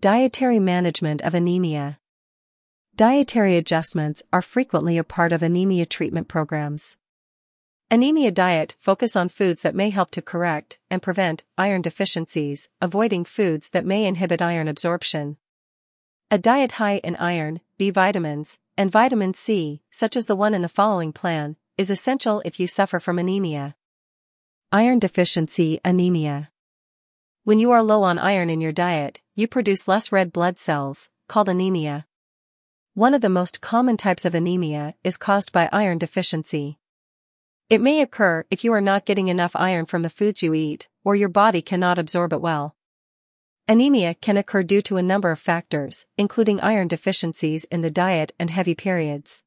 Dietary management of anemia. Dietary adjustments are frequently a part of anemia treatment programs. Anemia diet focus on foods that may help to correct and prevent iron deficiencies, avoiding foods that may inhibit iron absorption. A diet high in iron, B vitamins, and vitamin C, such as the one in the following plan, is essential if you suffer from anemia. Iron deficiency anemia. When you are low on iron in your diet, you produce less red blood cells, called anemia. One of the most common types of anemia is caused by iron deficiency. It may occur if you are not getting enough iron from the foods you eat, or your body cannot absorb it well. Anemia can occur due to a number of factors, including iron deficiencies in the diet and heavy periods.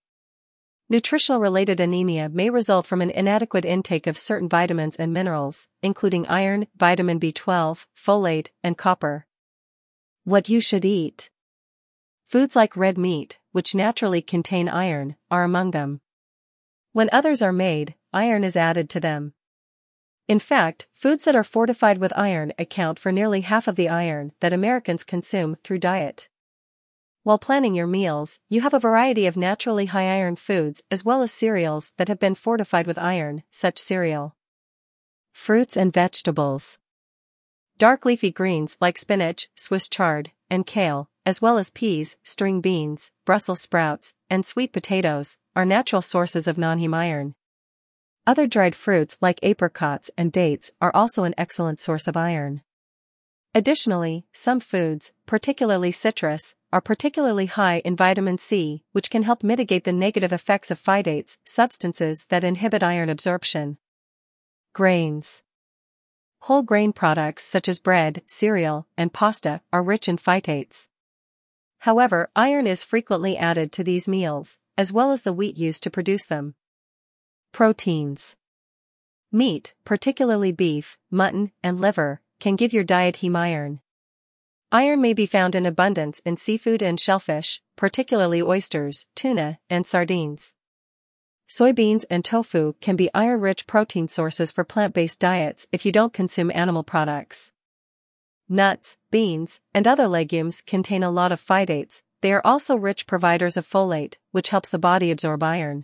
Nutritional related anemia may result from an inadequate intake of certain vitamins and minerals, including iron, vitamin B12, folate, and copper. What you should eat. Foods like red meat, which naturally contain iron, are among them. When others are made, iron is added to them. In fact, foods that are fortified with iron account for nearly half of the iron that Americans consume through diet. While planning your meals, you have a variety of naturally high iron foods as well as cereals that have been fortified with iron, such cereal. Fruits and vegetables. Dark leafy greens like spinach, Swiss chard, and kale, as well as peas, string beans, Brussels sprouts, and sweet potatoes, are natural sources of non-heme iron. Other dried fruits like apricots and dates are also an excellent source of iron. Additionally, some foods, particularly citrus, are particularly high in vitamin C, which can help mitigate the negative effects of phytates, substances that inhibit iron absorption. Grains. Whole grain products such as bread, cereal, and pasta are rich in phytates. However, iron is frequently added to these meals, as well as the wheat used to produce them. Proteins. Meat, particularly beef, mutton, and liver, can give your diet heme iron. Iron may be found in abundance in seafood and shellfish, particularly oysters, tuna, and sardines. Soybeans and tofu can be iron-rich protein sources for plant-based diets if you don't consume animal products. Nuts, beans, and other legumes contain a lot of phytates, they are also rich providers of folate, which helps the body absorb iron.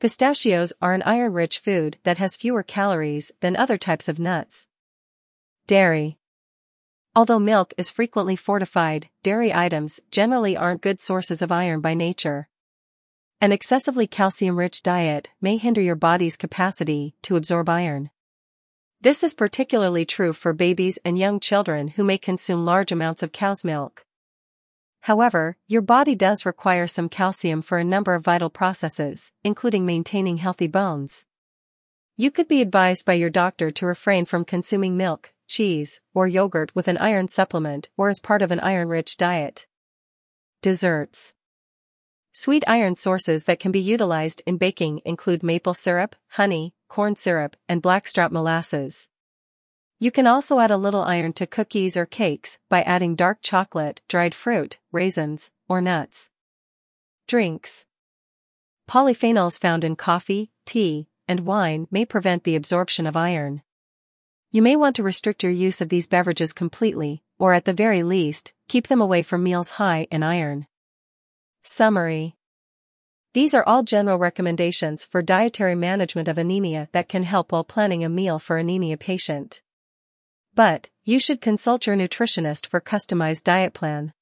Pistachios are an iron-rich food that has fewer calories than other types of nuts, Dairy. Although milk is frequently fortified, dairy items generally aren't good sources of iron by nature. An excessively calcium-rich diet may hinder your body's capacity to absorb iron. This is particularly true for babies and young children who may consume large amounts of cow's milk. However, your body does require some calcium for a number of vital processes, including maintaining healthy bones. You could be advised by your doctor to refrain from consuming milk, cheese, or yogurt with an iron supplement or as part of an iron-rich diet. Desserts. Sweet iron sources that can be utilized in baking include maple syrup, honey, corn syrup, and blackstrap molasses. You can also add a little iron to cookies or cakes by adding dark chocolate, dried fruit, raisins, or nuts. Drinks. Polyphenols found in coffee, tea, and wine may prevent the absorption of iron. You may want to restrict your use of these beverages completely, or at the very least, keep them away from meals high in iron. Summary These are all general recommendations for dietary management of anemia that can help while planning a meal for anemia patient. But, you should consult your nutritionist for customized diet plan.